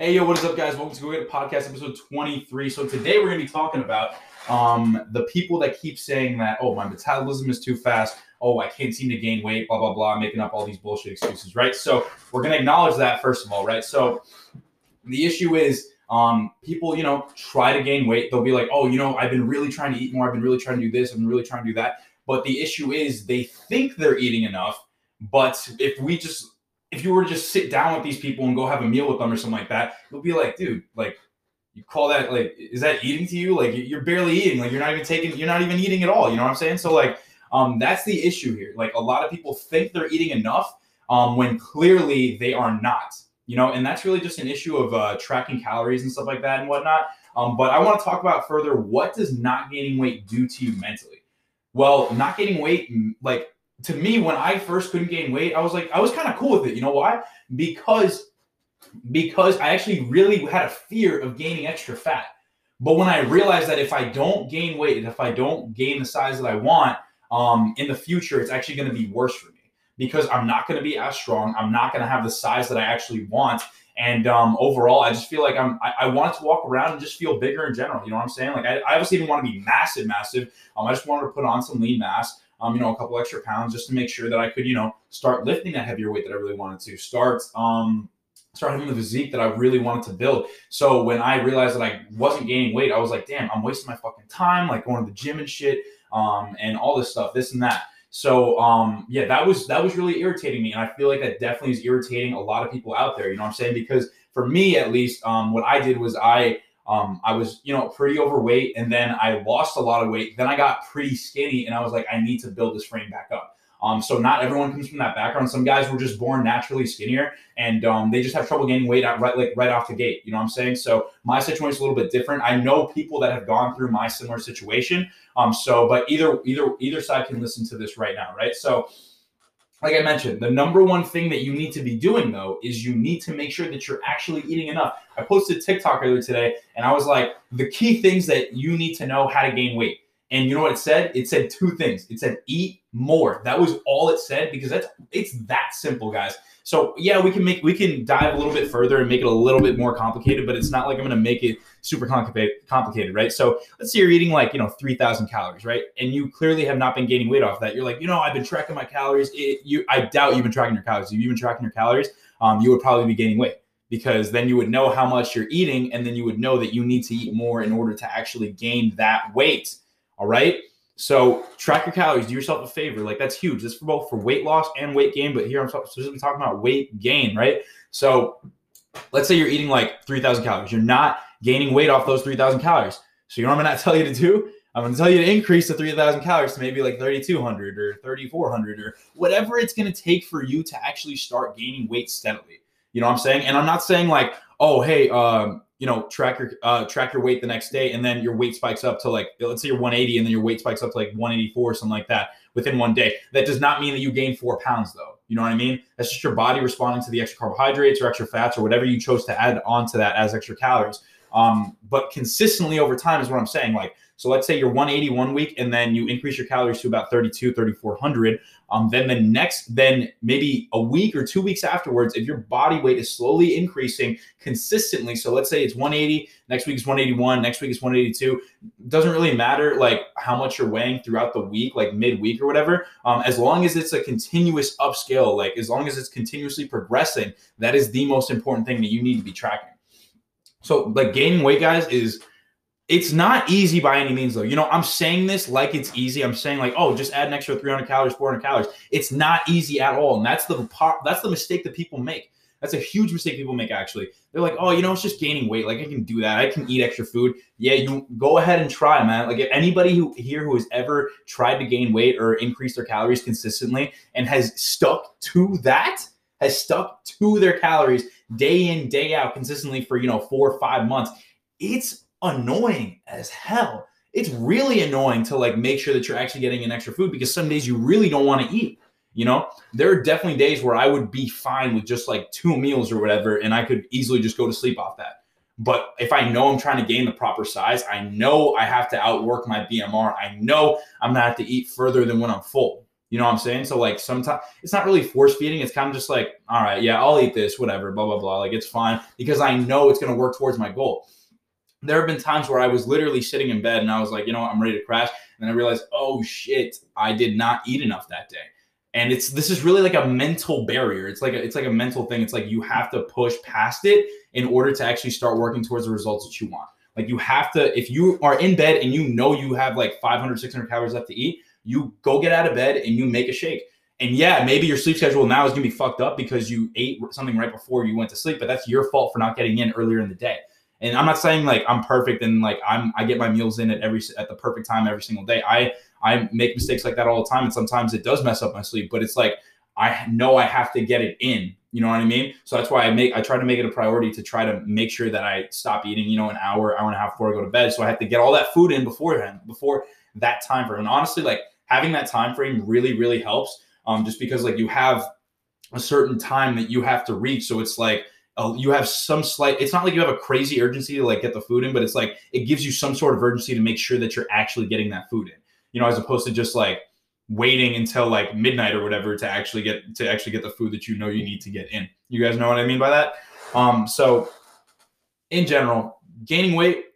Hey, yo, what is up, guys? Welcome to Go Get a Podcast, episode 23. So today we're going to be talking about um, the people that keep saying that, oh, my metabolism is too fast. Oh, I can't seem to gain weight, blah, blah, blah, making up all these bullshit excuses, right? So we're going to acknowledge that, first of all, right? So the issue is um, people, you know, try to gain weight. They'll be like, oh, you know, I've been really trying to eat more. I've been really trying to do this. I've been really trying to do that. But the issue is they think they're eating enough. But if we just if you were to just sit down with these people and go have a meal with them or something like that, you'll be like, dude, like you call that like is that eating to you? Like you're barely eating, like you're not even taking, you're not even eating at all. You know what I'm saying? So like um that's the issue here. Like a lot of people think they're eating enough um when clearly they are not. You know, and that's really just an issue of uh, tracking calories and stuff like that and whatnot. Um, but I want to talk about further what does not gaining weight do to you mentally? Well, not gaining weight, like to me, when I first couldn't gain weight, I was like, I was kind of cool with it. You know why? Because because I actually really had a fear of gaining extra fat. But when I realized that if I don't gain weight, and if I don't gain the size that I want, um, in the future, it's actually going to be worse for me because I'm not going to be as strong. I'm not going to have the size that I actually want. And um, overall, I just feel like I'm. I, I wanted to walk around and just feel bigger in general. You know what I'm saying? Like I, I obviously didn't want to be massive, massive. Um, I just wanted to put on some lean mass um, you know, a couple extra pounds just to make sure that I could, you know, start lifting that heavier weight that I really wanted to. Start um start having the physique that I really wanted to build. So when I realized that I wasn't gaining weight, I was like, damn, I'm wasting my fucking time, like going to the gym and shit, um, and all this stuff, this and that. So um, yeah, that was that was really irritating me, and I feel like that definitely is irritating a lot of people out there. You know what I'm saying? Because for me, at least, um, what I did was I um, I was, you know, pretty overweight and then I lost a lot of weight. Then I got pretty skinny and I was like, I need to build this frame back up. Um, so not everyone comes from that background. Some guys were just born naturally skinnier and um, they just have trouble gaining weight out right like right off the gate. You know what I'm saying? So my situation is a little bit different. I know people that have gone through my similar situation. Um, so but either either either side can listen to this right now, right? So like I mentioned, the number one thing that you need to be doing though is you need to make sure that you're actually eating enough. I posted TikTok earlier today and I was like, the key things that you need to know how to gain weight. And you know what it said? It said two things. It said eat more. That was all it said because that's it's that simple, guys. So yeah, we can make we can dive a little bit further and make it a little bit more complicated, but it's not like I'm going to make it super complicated, right? So let's say you're eating like you know 3,000 calories, right? And you clearly have not been gaining weight off that. You're like, you know, I've been tracking my calories. It, you, I doubt you've been tracking your calories. If you've been tracking your calories, um, you would probably be gaining weight because then you would know how much you're eating, and then you would know that you need to eat more in order to actually gain that weight. All right. So track your calories. Do yourself a favor. Like that's huge. This for both for weight loss and weight gain. But here I'm specifically talking about weight gain, right? So let's say you're eating like 3,000 calories. You're not gaining weight off those 3,000 calories. So you know what I'm to tell you to do? I'm to tell you to increase the 3,000 calories to maybe like 3,200 or 3,400 or whatever it's to take for you to actually start gaining weight steadily. You know what I'm saying? And I'm not saying like, oh, hey, um, you know, track your uh, track your weight the next day, and then your weight spikes up to like let's say you're 180, and then your weight spikes up to like 184 or something like that within one day. That does not mean that you gain four pounds, though. You know what I mean? That's just your body responding to the extra carbohydrates or extra fats or whatever you chose to add onto that as extra calories. Um, but consistently over time is what I'm saying. Like so let's say you're 180 one week and then you increase your calories to about 32, 3400. Um, then the next, then maybe a week or two weeks afterwards, if your body weight is slowly increasing consistently, so let's say it's 180, next week is 181, next week is 182, doesn't really matter like how much you're weighing throughout the week, like midweek or whatever. Um, as long as it's a continuous upscale, like as long as it's continuously progressing, that is the most important thing that you need to be tracking. So like gaining weight, guys, is it's not easy by any means, though. You know, I'm saying this like it's easy. I'm saying like, oh, just add an extra 300 calories, 400 calories. It's not easy at all, and that's the. That's the mistake that people make. That's a huge mistake people make. Actually, they're like, oh, you know, it's just gaining weight. Like I can do that. I can eat extra food. Yeah, you go ahead and try, man. Like if anybody who here who has ever tried to gain weight or increase their calories consistently and has stuck to that, has stuck to their calories day in day out consistently for you know four or five months. It's annoying as hell. It's really annoying to like make sure that you're actually getting an extra food because some days you really don't want to eat. You know, there are definitely days where I would be fine with just like two meals or whatever, and I could easily just go to sleep off that. But if I know I'm trying to gain the proper size, I know I have to outwork my BMR. I know I'm gonna have to eat further than when I'm full. You know what I'm saying? So like sometimes it's not really force feeding. It's kind of just like, all right, yeah, I'll eat this, whatever, blah blah blah. Like it's fine because I know it's gonna work towards my goal. There have been times where I was literally sitting in bed and I was like, you know what, I'm ready to crash, and I realized, oh shit, I did not eat enough that day. And it's this is really like a mental barrier. It's like a, it's like a mental thing. It's like you have to push past it in order to actually start working towards the results that you want. Like you have to, if you are in bed and you know you have like 500, 600 calories left to eat, you go get out of bed and you make a shake. And yeah, maybe your sleep schedule now is gonna be fucked up because you ate something right before you went to sleep, but that's your fault for not getting in earlier in the day. And I'm not saying like I'm perfect and like I'm I get my meals in at every at the perfect time every single day. I I make mistakes like that all the time, and sometimes it does mess up my sleep. But it's like I know I have to get it in. You know what I mean? So that's why I make I try to make it a priority to try to make sure that I stop eating. You know, an hour, hour and a half before I go to bed. So I have to get all that food in beforehand, before that time frame. And honestly, like having that time frame really, really helps. Um, just because like you have a certain time that you have to reach. So it's like uh, you have some slight. It's not like you have a crazy urgency to like get the food in, but it's like it gives you some sort of urgency to make sure that you're actually getting that food in. You know, as opposed to just like waiting until like midnight or whatever to actually get to actually get the food that you know you need to get in. You guys know what I mean by that? Um, so in general, gaining weight,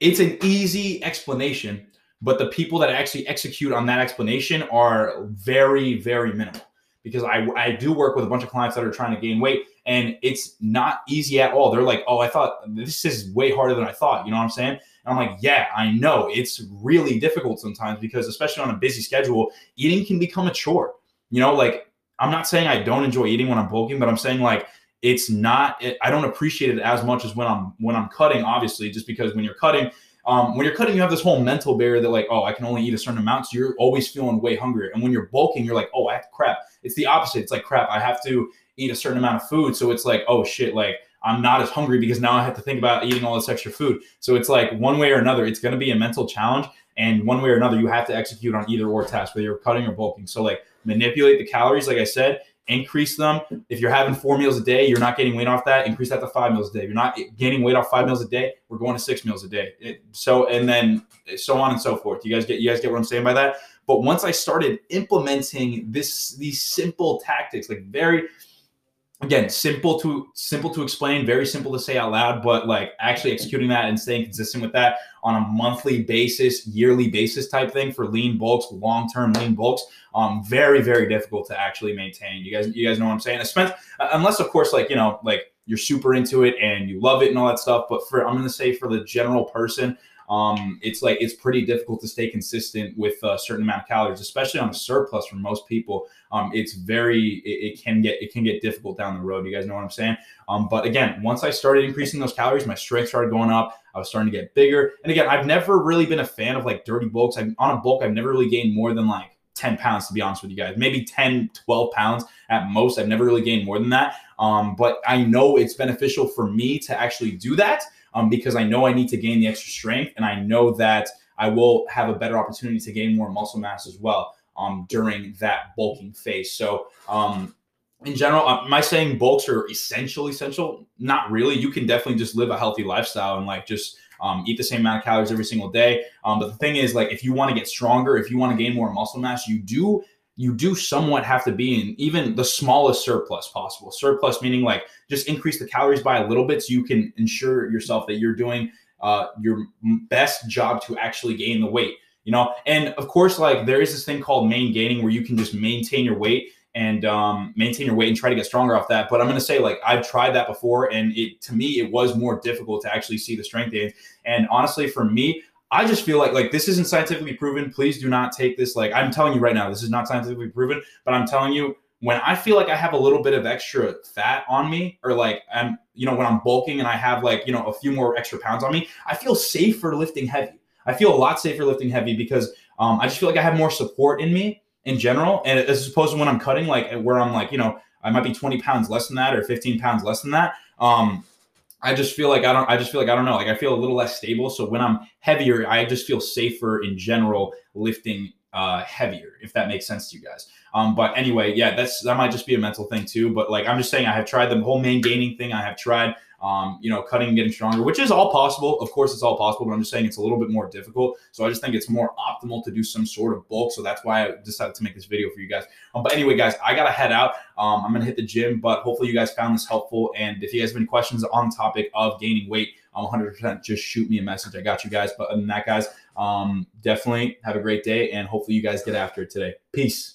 it's an easy explanation but the people that actually execute on that explanation are very very minimal. Because I, I do work with a bunch of clients that are trying to gain weight and it's not easy at all. They're like oh i thought this is way harder than i thought. You know what i'm saying? And i'm like yeah i know. It's really difficult sometimes because especially on a busy schedule eating can become a chore. You know like i'm not saying i don't enjoy eating when i'm bulking but i'm saying like it's not i don't appreciate it as much as when i'm when i'm cutting obviously just because when you're cutting um, when you're cutting, you have this whole mental barrier that like, oh, I can only eat a certain amount. So you're always feeling way hungrier. And when you're bulking, you're like, oh, I have to crap. It's the opposite. It's like crap. I have to eat a certain amount of food. So it's like, oh shit, like I'm not as hungry because now I have to think about eating all this extra food. So it's like one way or another, it's going to be a mental challenge. And one way or another, you have to execute on either or task, whether you're cutting or bulking. So like manipulate the calories, like I said, increase them. If you're having four meals a day, you're not getting weight off that, increase that to five meals a day. If you're not gaining weight off five meals a day, we're going to six meals a day. It, so and then so on and so forth. You guys get you guys get what I'm saying by that? But once I started implementing this these simple tactics, like very again simple to simple to explain very simple to say out loud but like actually executing that and staying consistent with that on a monthly basis yearly basis type thing for lean bulks long term lean bulks um very very difficult to actually maintain. You guys you guys know what i'm saying? Spent, uh, unless of course like you know like you're super into it and you love it and all that stuff but for i'm to say for the general person um, it's like it's pretty difficult to stay consistent with a certain amount of calories, especially on a surplus for most people. Um, it's very it, it, can get it can get difficult down the road. You guys know what I'm saying? Um, but again, once I started increasing those calories, my strength started going up. I was starting to get bigger. And again, I've never really been a fan of like dirty bulks. I'm on a bulk. I've never really gained more than like 10 pounds to be honest with you guys maybe 10 12 pounds at most i've never really gained more than that um, but i know it's beneficial for me to actually do that um, because I know I need to gain the extra strength and I know that I will have a better opportunity to gain more muscle mass as well um, during that bulking phase. So, um, in general, uh, am I saying bulks are essential? Essential? Not really. You can definitely just live a healthy lifestyle and like just um, eat the same amount of calories every single day. Um, but the thing is, like, if you want to get stronger, if you want to gain more muscle mass, you do you do somewhat have to be in even the smallest surplus possible. Surplus meaning like just increase the calories by a little bit so you can ensure yourself that you're doing uh, your best job to actually gain the weight. You know, and of course, like there is this thing called main gaining where you can just maintain your weight and um, maintain your weight and try to get stronger off that. But I'm going to say, like, I've tried that before, and it to me, it was more difficult to actually see the strength gains. And honestly, for me, I just feel like like this isn't scientifically proven. Please do not take this like I'm telling you right now. This is not scientifically proven, but I'm telling you when I feel like I have a little bit of extra fat on me, or like I'm you know when I'm bulking and I have like you know a few more extra pounds on me, I feel safer lifting heavy. I feel a lot safer lifting heavy because um, I just feel like I have more support in me in general, and as opposed to when I'm cutting like where I'm like you know I might be 20 pounds less than that or 15 pounds less than that. Um, I just feel like I don't I just feel like I don't know like I feel a little less stable. So when I'm heavier I just feel safer in general lifting uh heavier if that makes sense to you guys. Um but anyway yeah that's that might just be a mental thing too. But like I'm just saying I have tried the whole main gaining thing. I have tried um, you know, cutting and getting stronger, which is all possible. Of course, it's all possible, but I'm just saying it's a little bit more difficult. So I just think it's more optimal to do some sort of bulk. So that's why I decided to make this video for you guys. Um, but anyway, guys, I gotta head out. Um, I'm gonna hit the gym, but hopefully you guys found this helpful. And if you guys have any questions on the topic of gaining weight, I'm 100% just shoot me a message. I got you guys. But other than that, guys, um, definitely have a great day and hopefully you guys get after it today. Peace.